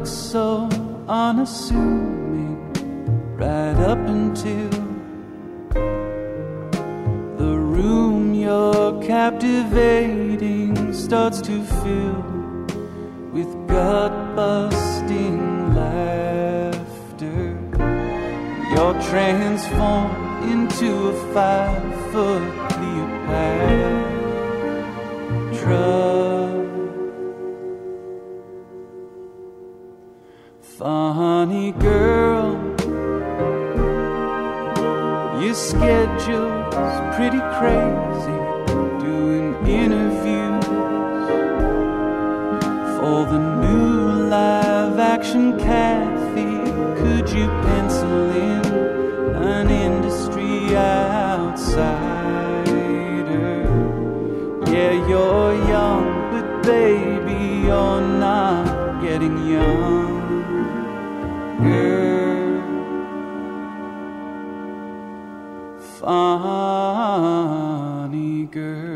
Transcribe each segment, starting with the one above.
look so unassuming right up until the room you're captivating starts to fill with gut busting laughter. You're transformed into a five foot Cleopatra. Funny girl, your schedule's pretty crazy. Doing interviews for the new live action Cathy. Could you pencil in an industry outsider? Yeah, you're young, but baby, girl.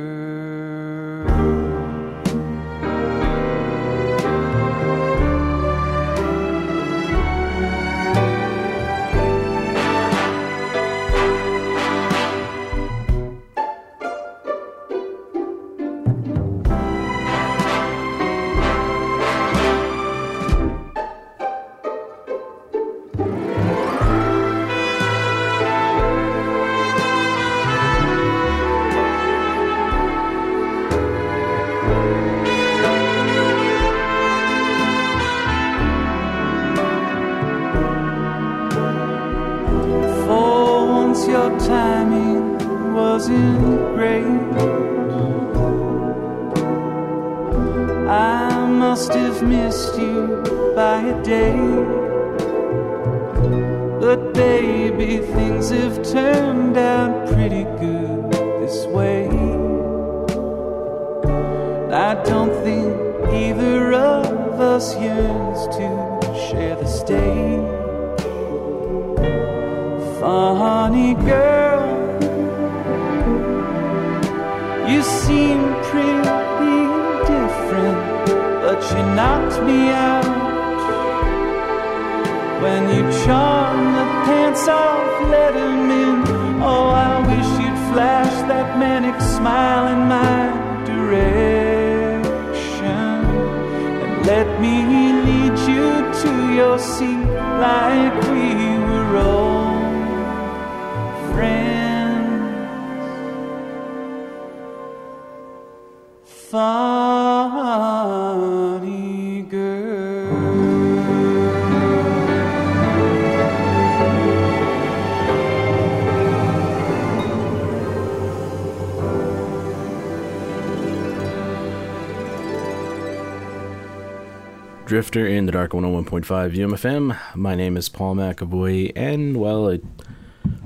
Drifter in the Dark 101.5 UMFM. My name is Paul McAvoy, and well, it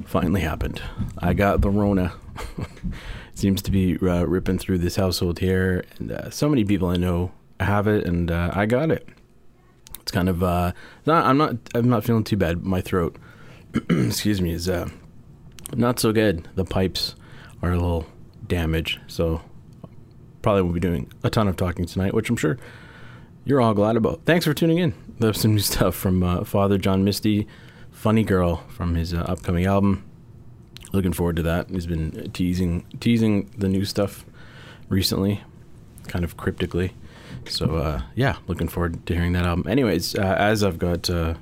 finally happened. I got the Rona. Seems to be uh, ripping through this household here, and uh, so many people I know have it, and uh, I got it. It's kind of uh, not. I'm not. I'm not feeling too bad. My throat, excuse me, is uh, not so good. The pipes are a little damaged, so probably won't be doing a ton of talking tonight, which I'm sure you're all glad about. Thanks for tuning in. There's some new stuff from uh, Father John Misty, Funny Girl from his uh, upcoming album. Looking forward to that. He's been teasing teasing the new stuff recently, kind of cryptically. So uh, yeah, looking forward to hearing that album. Anyways, uh, as I've got, uh,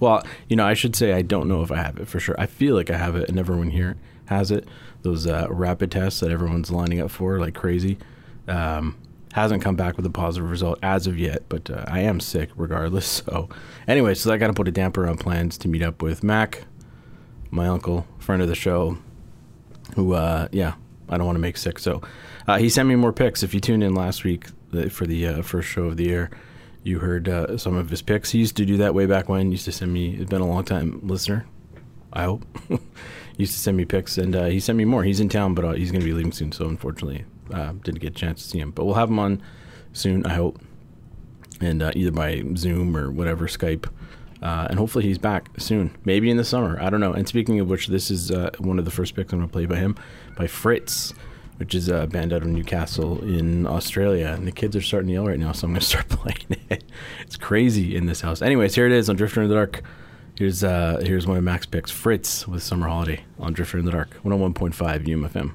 well, you know, I should say I don't know if I have it for sure. I feel like I have it, and everyone here has it. Those uh, rapid tests that everyone's lining up for like crazy. Um, hasn't come back with a positive result as of yet, but uh, I am sick regardless. So, anyway, so I got to put a damper on plans to meet up with Mac, my uncle, friend of the show, who, uh, yeah, I don't want to make sick. So uh, he sent me more picks. If you tuned in last week for the uh, first show of the year, you heard uh, some of his picks. He used to do that way back when. He used to send me. It's been a long time listener. I hope. used to send me picks, and uh, he sent me more. He's in town, but he's going to be leaving soon. So unfortunately, uh, didn't get a chance to see him. But we'll have him on soon. I hope, and uh, either by Zoom or whatever Skype. Uh, and hopefully he's back soon, maybe in the summer. I don't know. And speaking of which, this is uh, one of the first picks I'm going to play by him, by Fritz, which is a band out of Newcastle in Australia. And the kids are starting to yell right now, so I'm going to start playing it. it's crazy in this house. Anyways, here it is on Drifter in the Dark. Here's uh, here's one of Mac's picks, Fritz with Summer Holiday on Drifter in the Dark, 101.5 UMFM.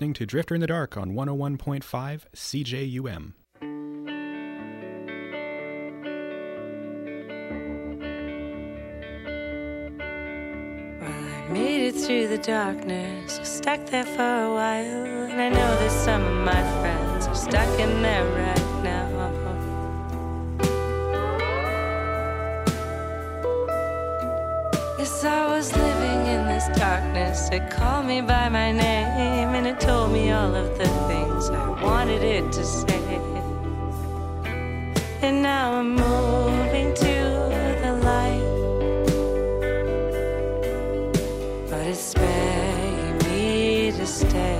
Listening to Drifter in the Dark on 101.5 CJUM. Made it through the darkness, stuck there for a while. And I know that some of my friends are stuck in their right Yes, I was living in this darkness. It called me by my name and it told me all of the things I wanted it to say. And now I'm moving to the light. but it's begging me to stay.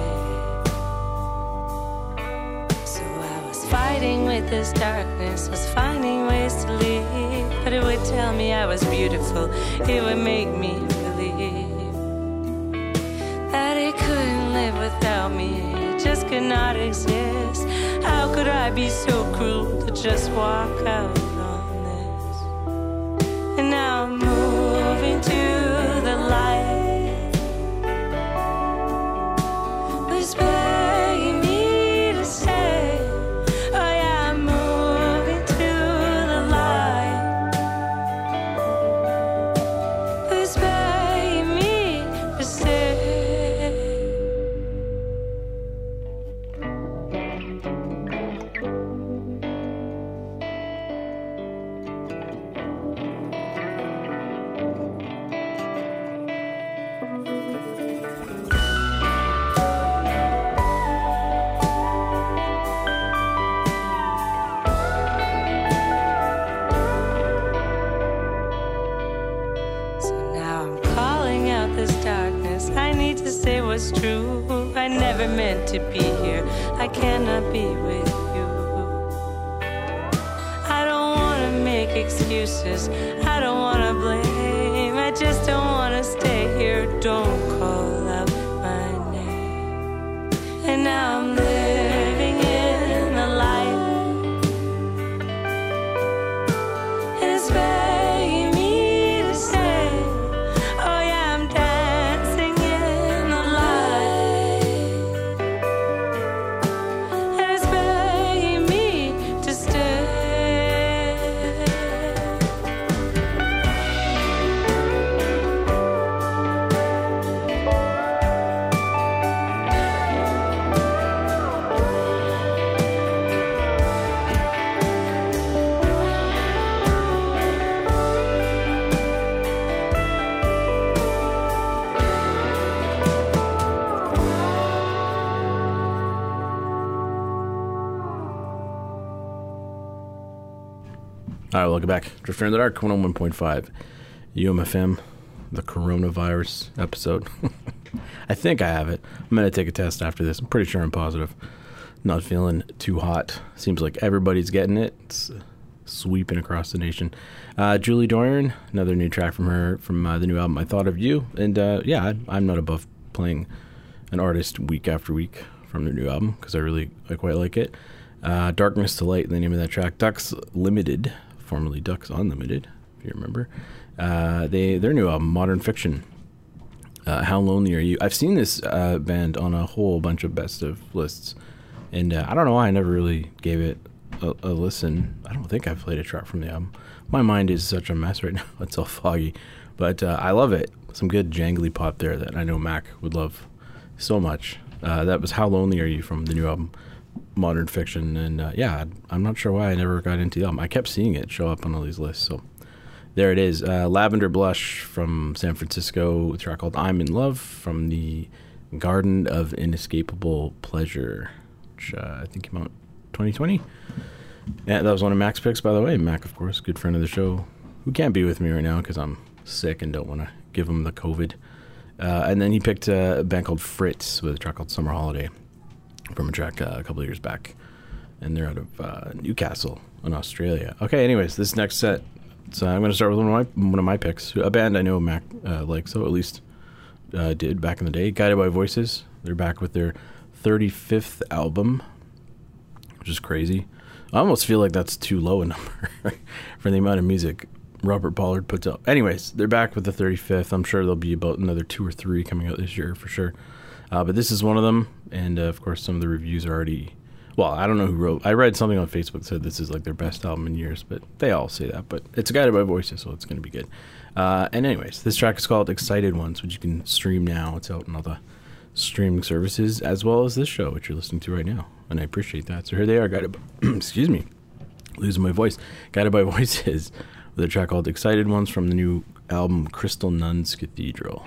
So I was fighting with this darkness, was finding ways to leave, it would tell me I was beautiful. It would make me believe that it couldn't live without me. It just could not exist. How could I be so cruel to just walk out Right, welcome back. Drifter in the Dark, 101.5 UMFM, the coronavirus episode. I think I have it. I'm going to take a test after this. I'm pretty sure I'm positive. Not feeling too hot. Seems like everybody's getting it. It's sweeping across the nation. Uh, Julie Doiron, another new track from her from uh, the new album, I Thought of You. And uh, yeah, I, I'm not above playing an artist week after week from their new album because I really I quite like it. Uh, Darkness to Light, the name of that track. Ducks Limited, formerly Ducks Unlimited, if you remember. Uh, they their new album, Modern Fiction. Uh, How lonely are you? I've seen this uh, band on a whole bunch of best of lists, and uh, I don't know why I never really gave it a, a listen. I don't think I've played a track from the album. My mind is such a mess right now; it's all foggy, but uh, I love it. Some good jangly pop there that I know Mac would love so much. Uh, that was How Lonely Are You from the new album, Modern Fiction. And uh, yeah, I'm not sure why I never got into the album. I kept seeing it show up on all these lists. So there it is. Uh, Lavender Blush from San Francisco, a track called I'm in Love from the Garden of Inescapable Pleasure, which uh, I think came out 2020. Yeah, that was one of Mac's picks, by the way. Mac, of course, good friend of the show, who can't be with me right now because I'm sick and don't want to give him the COVID. Uh, and then he picked uh, a band called Fritz with a track called Summer Holiday from a track uh, a couple years back. And they're out of uh, Newcastle in Australia. Okay, anyways, this next set. So I'm going to start with one of my one of my picks, a band I know Mac uh, likes, so at least uh, did back in the day. Guided by Voices. They're back with their 35th album, which is crazy. I almost feel like that's too low a number for the amount of music Robert Pollard puts out. Anyways, they're back with the 35th. I'm sure there'll be about another two or three coming out this year for sure. Uh, but this is one of them. And uh, of course, some of the reviews are already. Well, I don't know who wrote. I read something on Facebook said this is like their best album in years, but they all say that. But it's guided by voices, so it's going to be good. Uh, and anyways, this track is called "Excited Ones," which you can stream now. It's out in all the streaming services as well as this show, which you're listening to right now, and I appreciate that. So here they are, guided. By, excuse me, losing my voice. Guided by voices, with a track called "Excited Ones" from the new album Crystal Nuns Cathedral.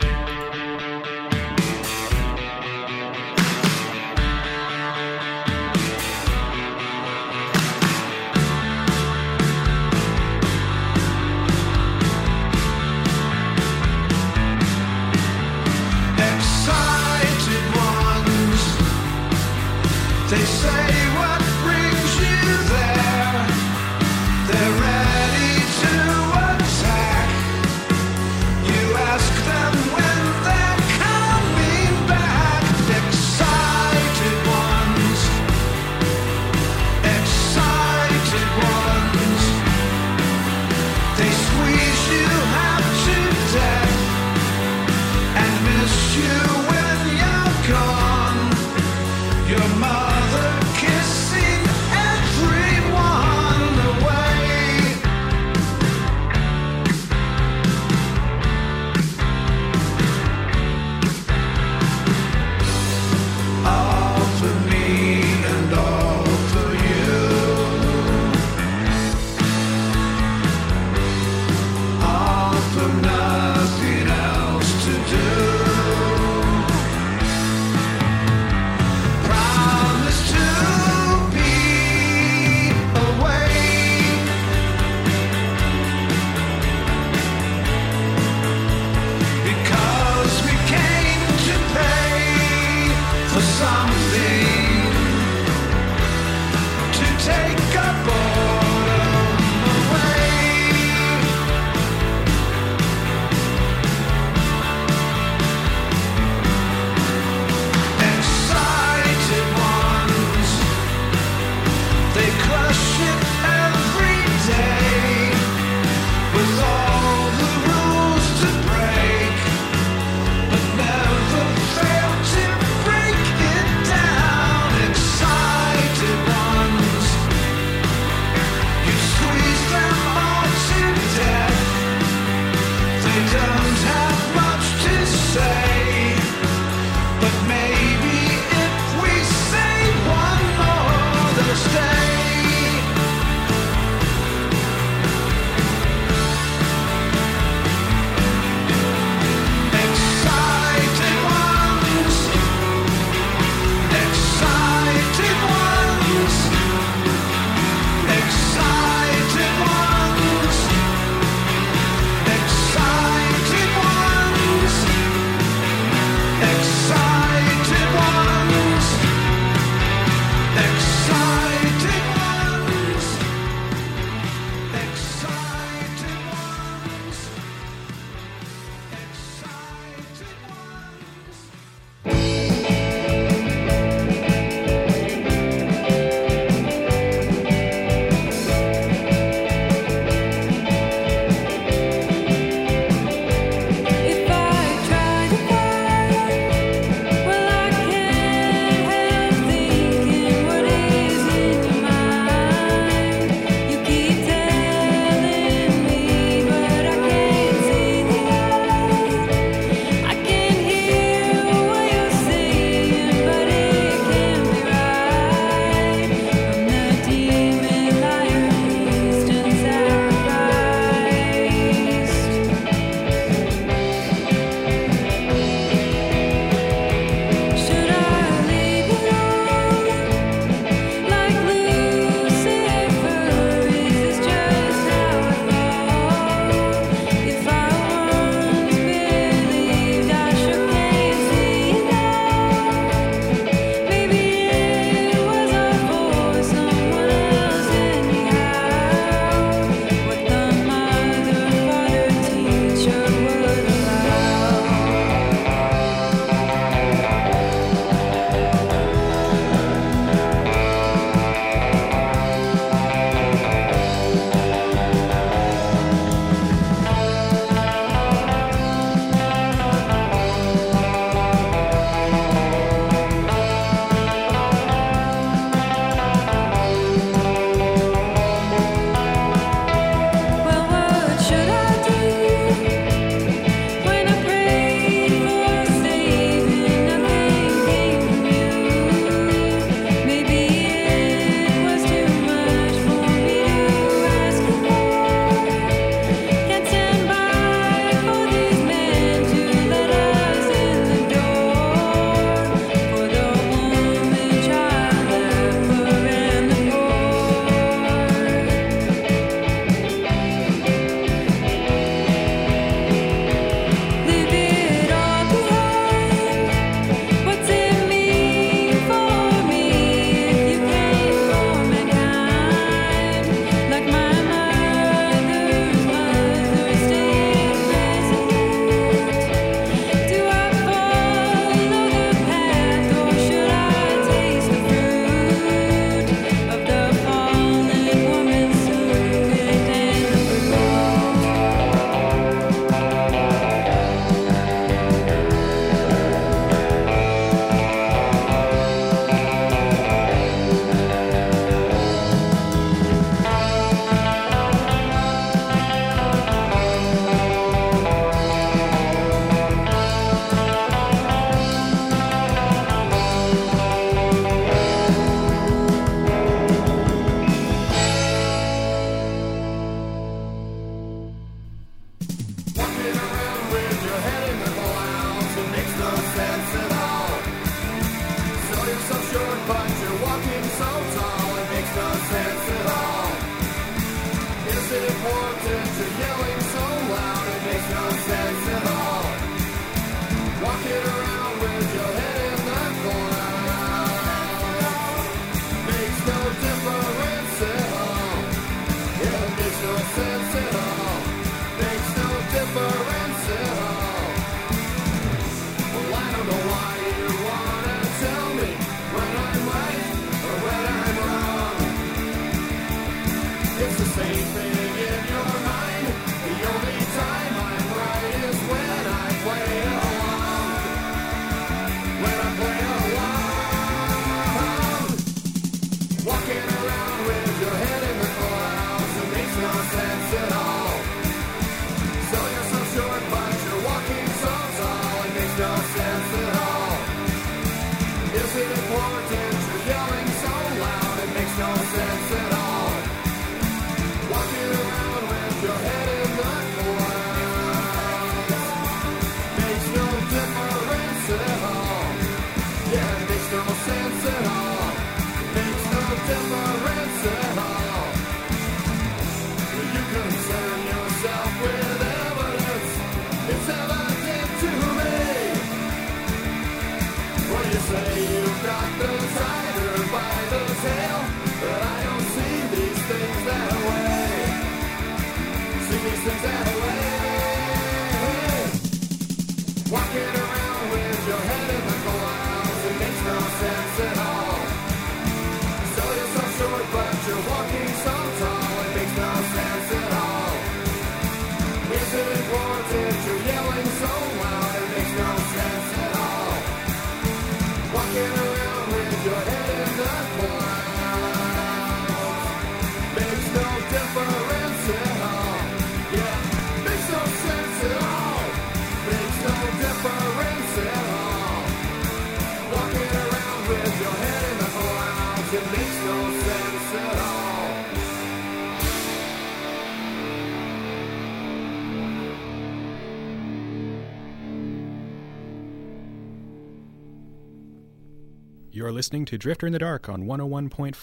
You're listening to Drifter in the Dark on 101.5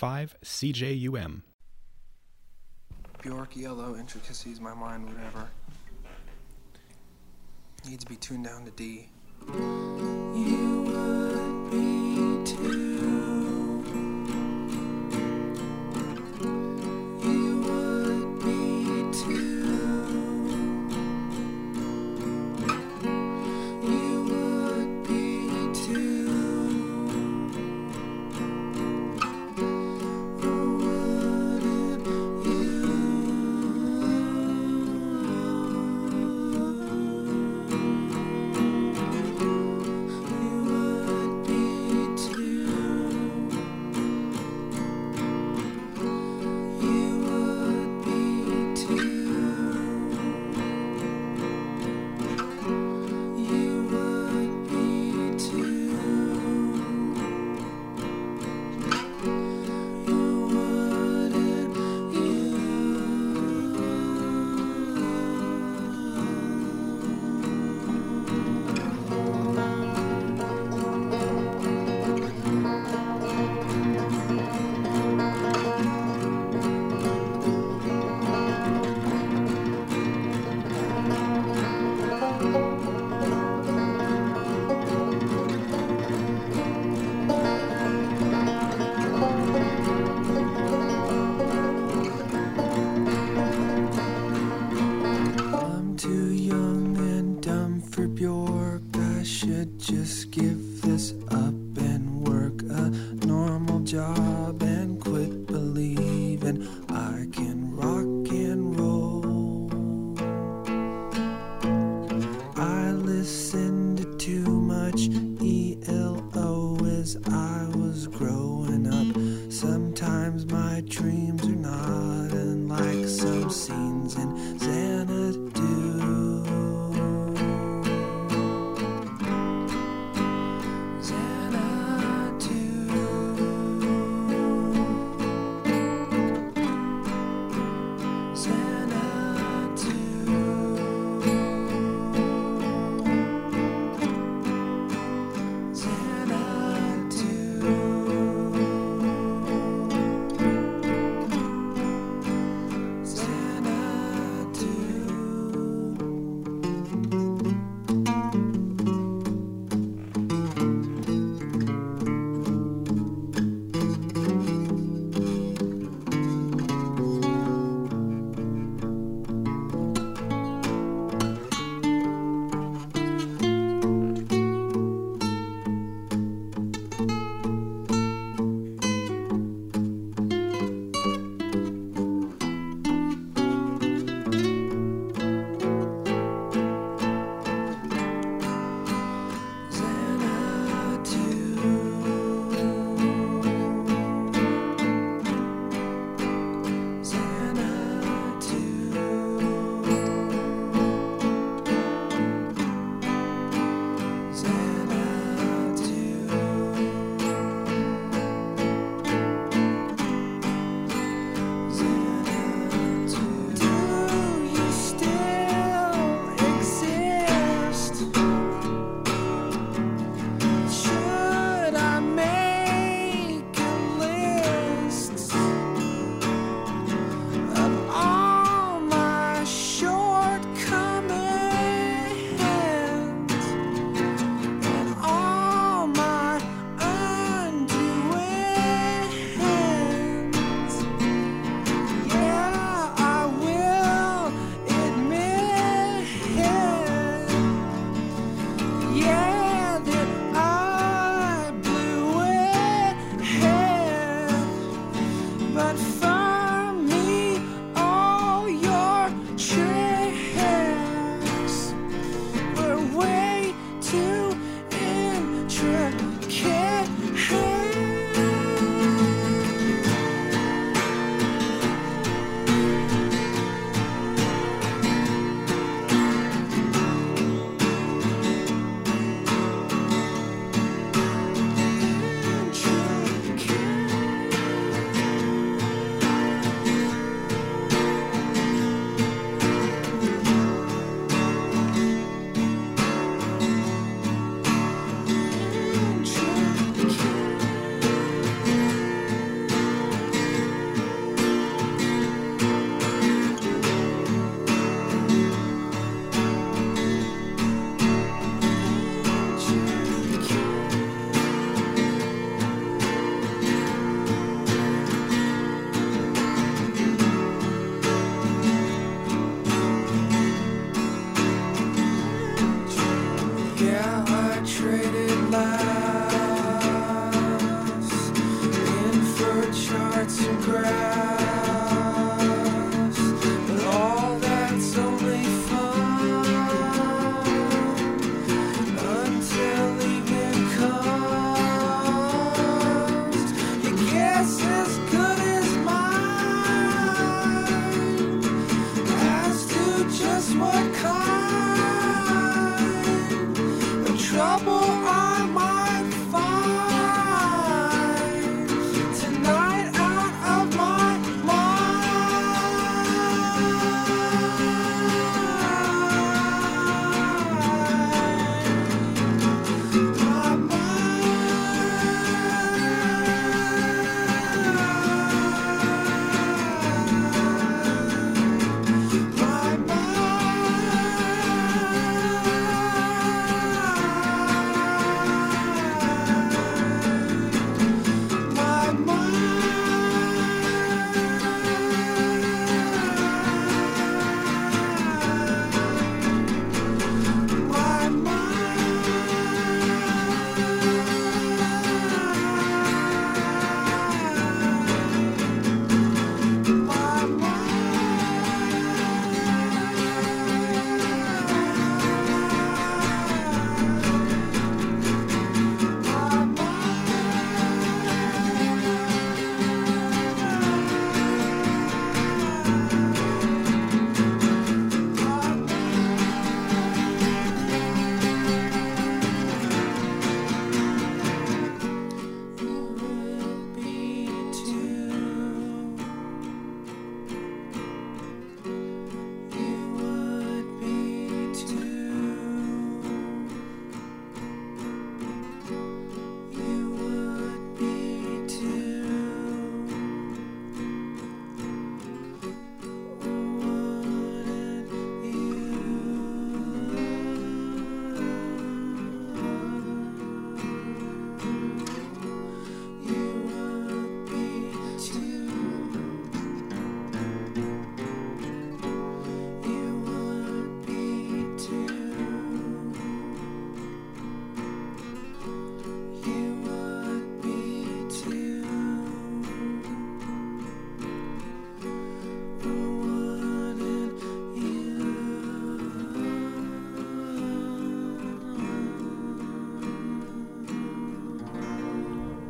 CJUM. Bjork Yellow intricacies my mind whatever. Needs to be tuned down to D. You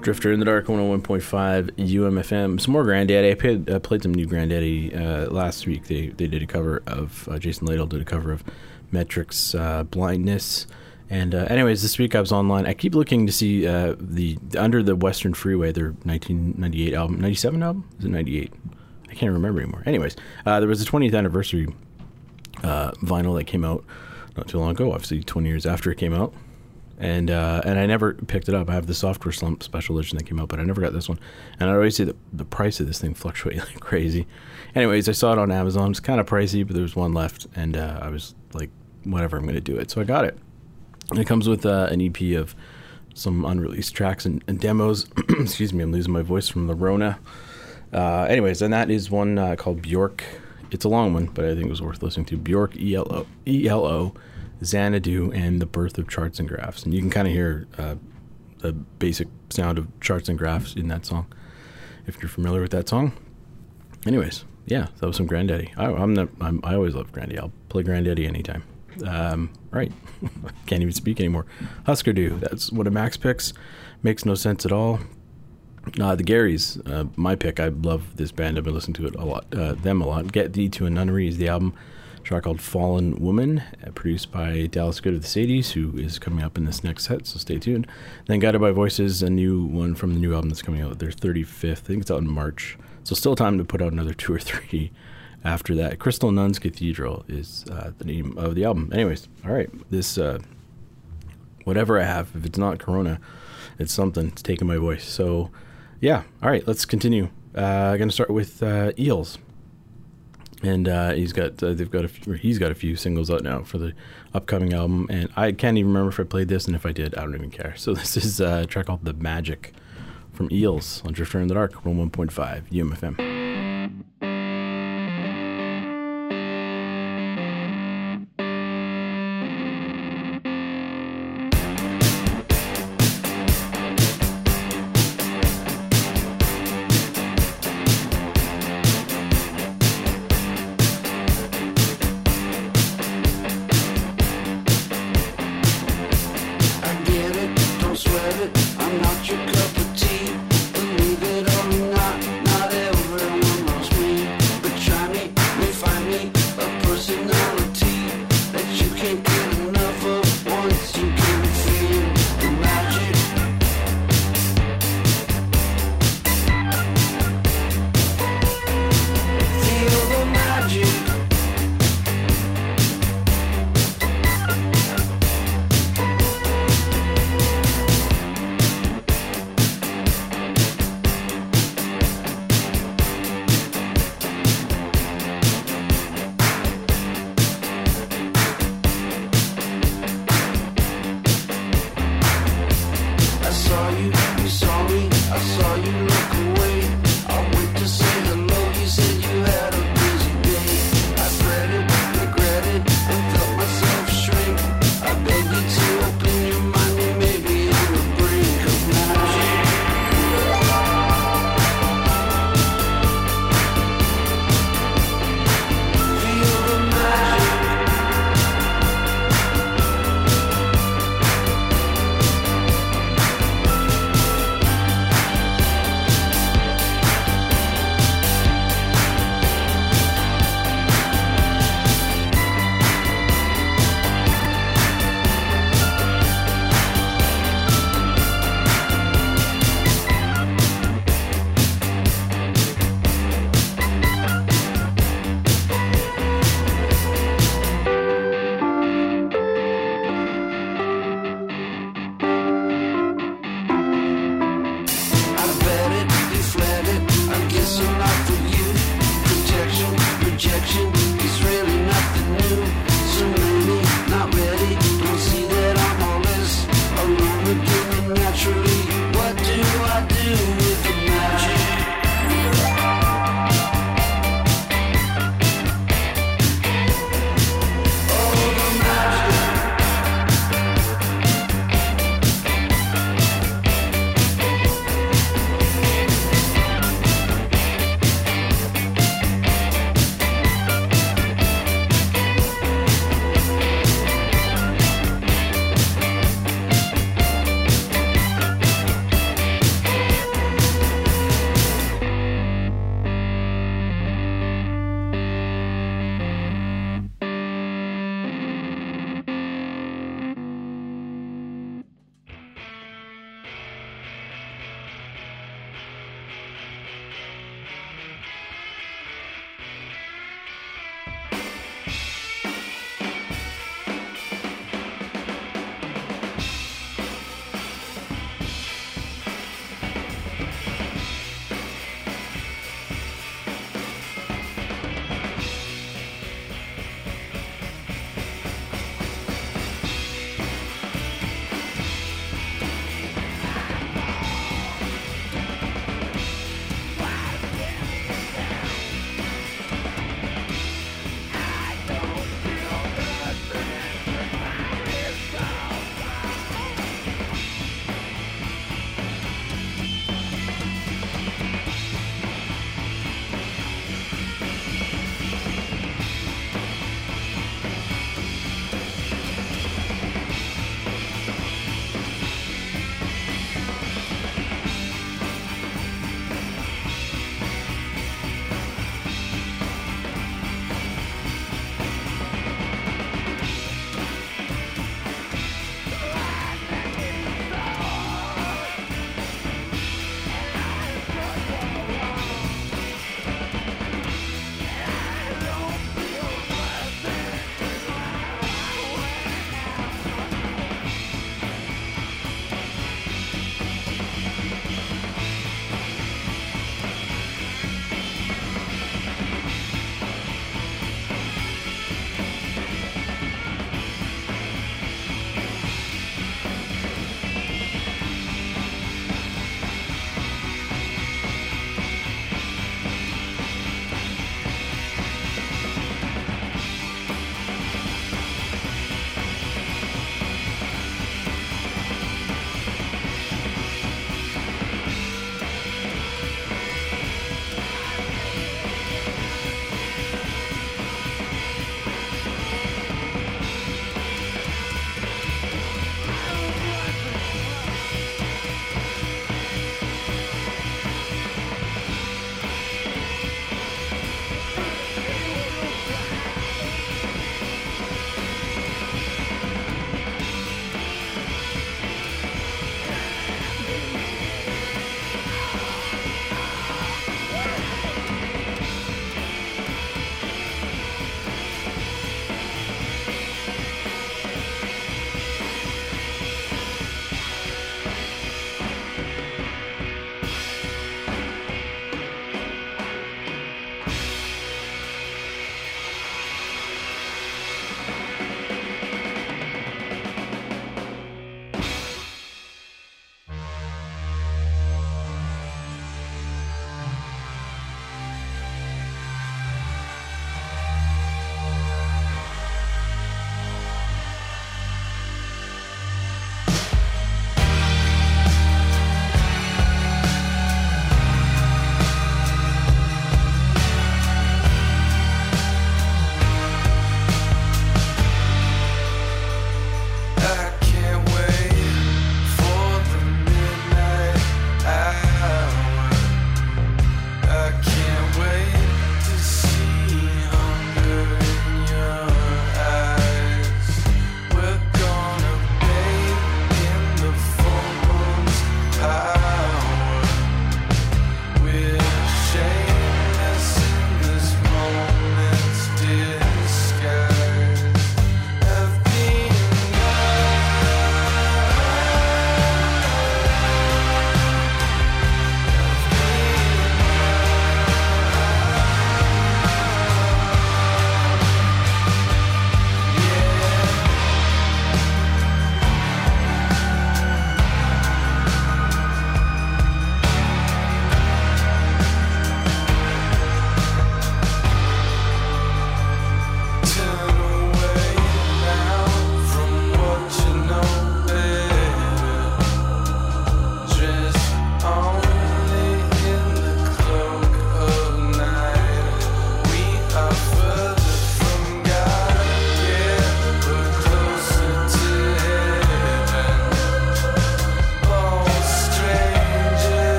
Drifter in the Dark 101.5 UMFM. Some more Grandaddy. I played, uh, played some new Grandaddy uh, last week. They they did a cover of uh, Jason Lytle did a cover of Metric's uh, Blindness. And uh, anyways, this week I was online. I keep looking to see uh, the Under the Western Freeway, their 1998 album, 97 album. Is it 98? I can't remember anymore. Anyways, uh, there was a 20th anniversary vinyl that came out not too long ago. Obviously, 20 years after it came out and uh, and I never picked it up. I have the Software Slump special edition that came out, but I never got this one. And I always see the the price of this thing fluctuate like crazy. Anyways, I saw it on Amazon. It's kind of pricey, but there was one left, and uh, I was like, whatever, I'm going to do it. So I got it. And it comes with uh, an EP of some unreleased tracks and, and demos. Excuse me, I'm losing my voice from the Rona. Uh, anyways, and that is one uh, called Bjork. It's a long one, but I think it was worth listening to. Bjork E L O E L O Xanadu and the birth of charts and graphs. And you can kind of hear uh, the basic sound of charts and graphs in that song if you're familiar with that song. Anyways, yeah, that was some Grandaddy. I, I'm the I'm, I always love Grandaddy. I'll play Grandaddy anytime. Um, right, can't even speak anymore. Husker Du. That's what of Mac's picks. Makes no sense at all. Uh, the Garys, uh, my pick. I love this band. I've been listening to it a lot. Uh, them a lot. Get Thee to a Nunnery is the album track called Fallen Woman, uh, produced by Dallas Good of the Sadies, who is coming up in this next set, so stay tuned. Then Guided by Voices, a new one from the new album that's coming out, their 35th. I think it's out in March. So still time to put out another two or three after that. Crystal Nuns Cathedral is uh, the name of the album. Anyways, all right, this, uh, whatever I have, if it's not Corona, it's something. It's taking my voice. So, yeah, all right, let's continue. Uh, I'm going to start with uh, Eels and uh, he's got uh, they've got a few, he's got a few singles out now for the upcoming album, and I can't even remember if I played this, and if I did, I don't even care. So this is uh, a track called "The Magic" from Eels on Drifter in the Dark, one one point five UMFM.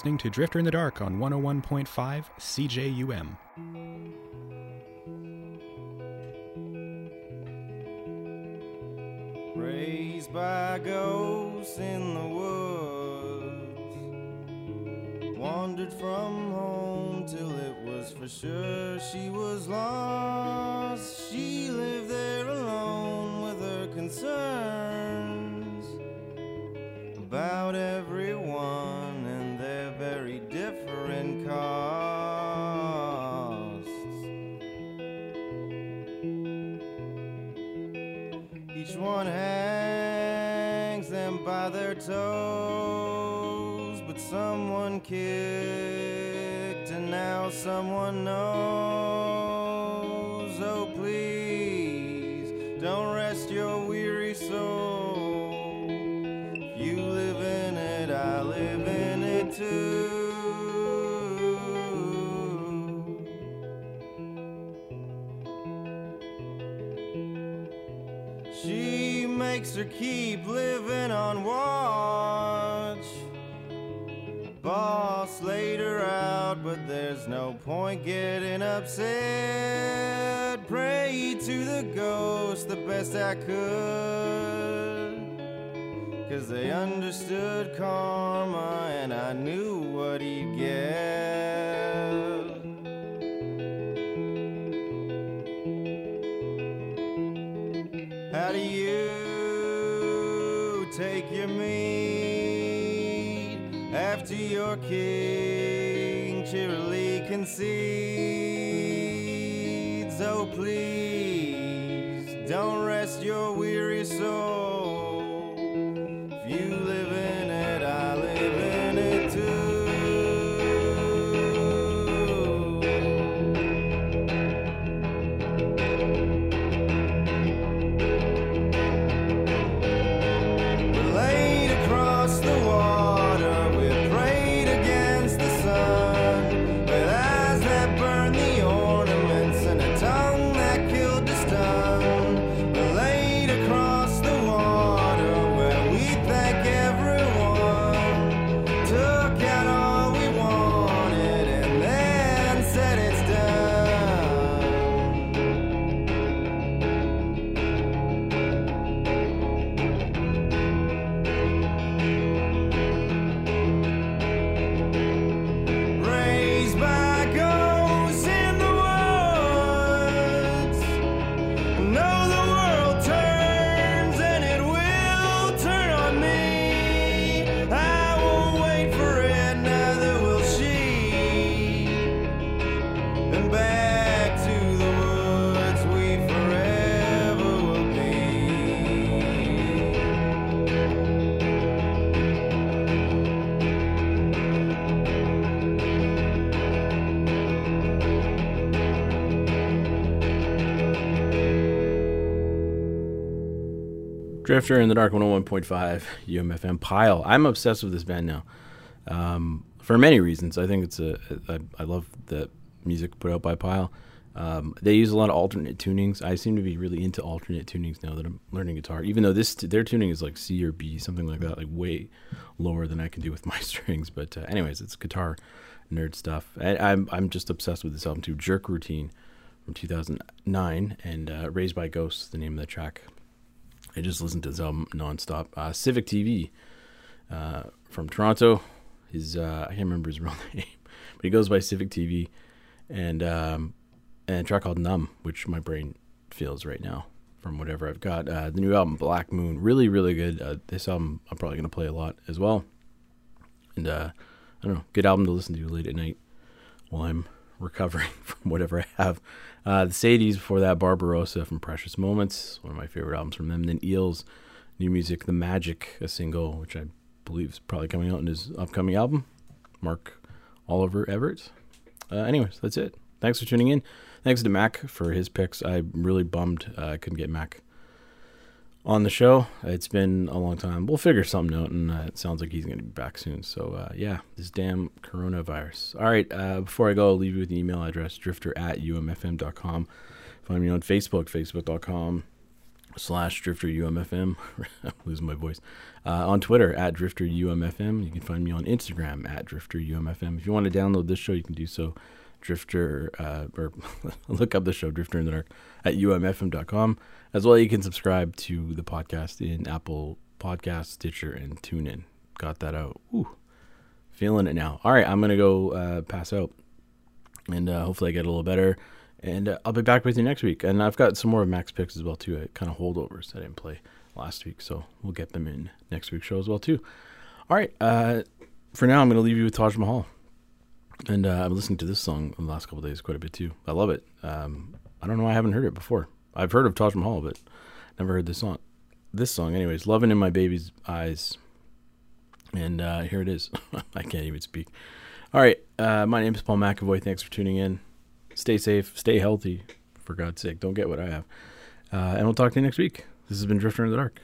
Listening to Drifter in the Dark on 101.5 CJUM. raised by ghosts in the woods. Wandered from home till it was for sure she was lost. She lived there alone with her concerns about everyone very different costs. Each one hangs them by their toes, but someone kicked and now someone knows. Her keep living on watch. Boss laid her out, but there's no point getting upset. Pray to the ghost the best I could. Cause they understood karma, and I knew what he'd get. Cheerily concedes? Drifter in the Dark 101.5 UMFM Pile. I'm obsessed with this band now um, for many reasons. I think it's a I, I love the music put out by Pile. Um, they use a lot of alternate tunings. I seem to be really into alternate tunings now that I'm learning guitar. Even though this their tuning is like C or B, something like that, like way lower than I can do with my strings. But uh, anyways, it's guitar nerd stuff. I, I'm I'm just obsessed with this album too. Jerk Routine from 2009 and uh, Raised by Ghosts, the name of the track. I just listened to this album nonstop. Uh, Civic TV uh, from Toronto. His uh, I can't remember his real name, but he goes by Civic TV, and um, and a track called Numb, which my brain feels right now from whatever I've got. Uh, the new album Black Moon, really really good. Uh, this album I'm probably gonna play a lot as well, and uh, I don't know, good album to listen to late at night while I'm recovering from whatever I have. Uh, the Sadies before that, Barbarossa from Precious Moments, one of my favorite albums from them. Then Eels, new music, The Magic, a single which I believe is probably coming out in his upcoming album. Mark Oliver Everett. Uh, anyways, that's it. Thanks for tuning in. Thanks to Mac for his picks. I'm really bummed uh, I couldn't get Mac on the show. It's been a long time. We'll figure something out, and uh, it sounds like he's going to be back soon. So, uh, yeah, this damn coronavirus. All right, uh, before I go, I'll leave you with the email address drifter at umfm.com. Find me on Facebook, facebook.com slash drifter umfm. I'm losing my voice. Uh, on Twitter at drifter umfm. You can find me on Instagram at drifter umfm. If you want to download this show, you can do so. Drifter uh, or look up the show Drifter in the Dark at umfm.com. As well, you can subscribe to the podcast in Apple Podcast, Stitcher, and TuneIn. Got that out. Ooh, feeling it now. All right, I'm gonna go uh, pass out, and uh, hopefully I get a little better. And uh, I'll be back with you next week. And I've got some more of Mac's picks as well too. I kind of holdovers I didn't play last week, so we'll get them in next week's show as well too. All right. Uh, for now, I'm gonna leave you with Taj Mahal. And uh, I'm listening to this song in the last couple days quite a bit too. I love it. Um, I don't know. why I haven't heard it before. I've heard of Taj Mahal, but never heard this song. This song, anyways, "Loving in My Baby's Eyes," and uh, here it is. I can't even speak. All right, uh, my name is Paul McAvoy. Thanks for tuning in. Stay safe, stay healthy. For God's sake, don't get what I have. Uh, and we'll talk to you next week. This has been Drifter in the Dark.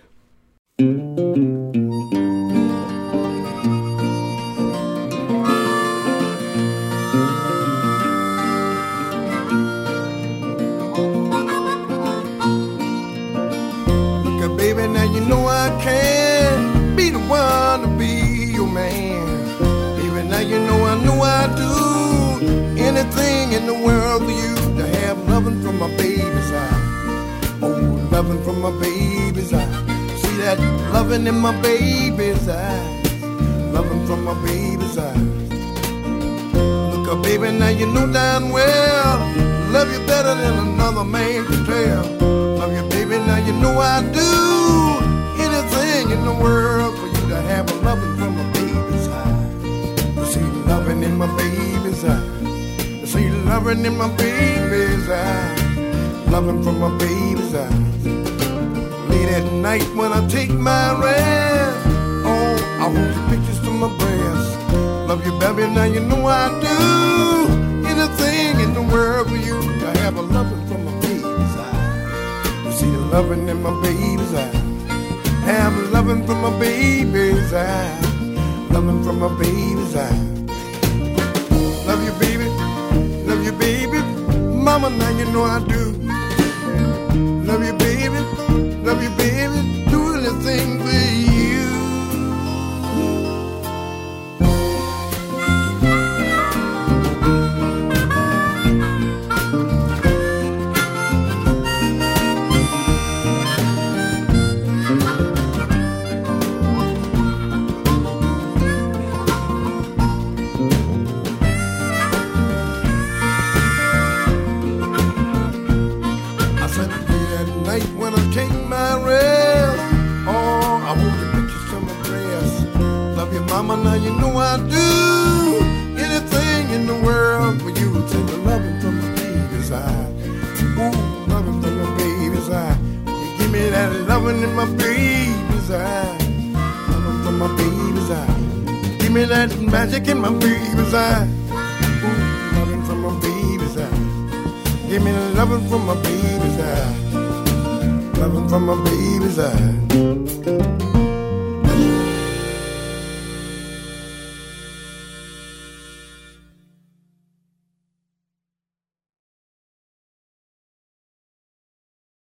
Loving from my baby's eyes. See that loving in my baby's eyes. Loving from my baby's eyes. Look up, baby, now you know damn well. Love you better than another man can tell. Love you, baby, now you know I do. Anything in the world for you to have a loving from my baby's eyes. See loving in my baby's eyes. See loving in my baby's eyes. Loving from my baby's eyes. Late at night when I take my rest. Oh, I hold your pictures to my breast. Love you, baby, now you know I do. Anything in the world for you I have a loving from my baby's eyes. To see the loving in my baby's eyes. Have a loving from my baby's eyes. Loving from my baby's eyes. Love you, baby. Love you, baby. Mama, now you know I do. Love you, baby.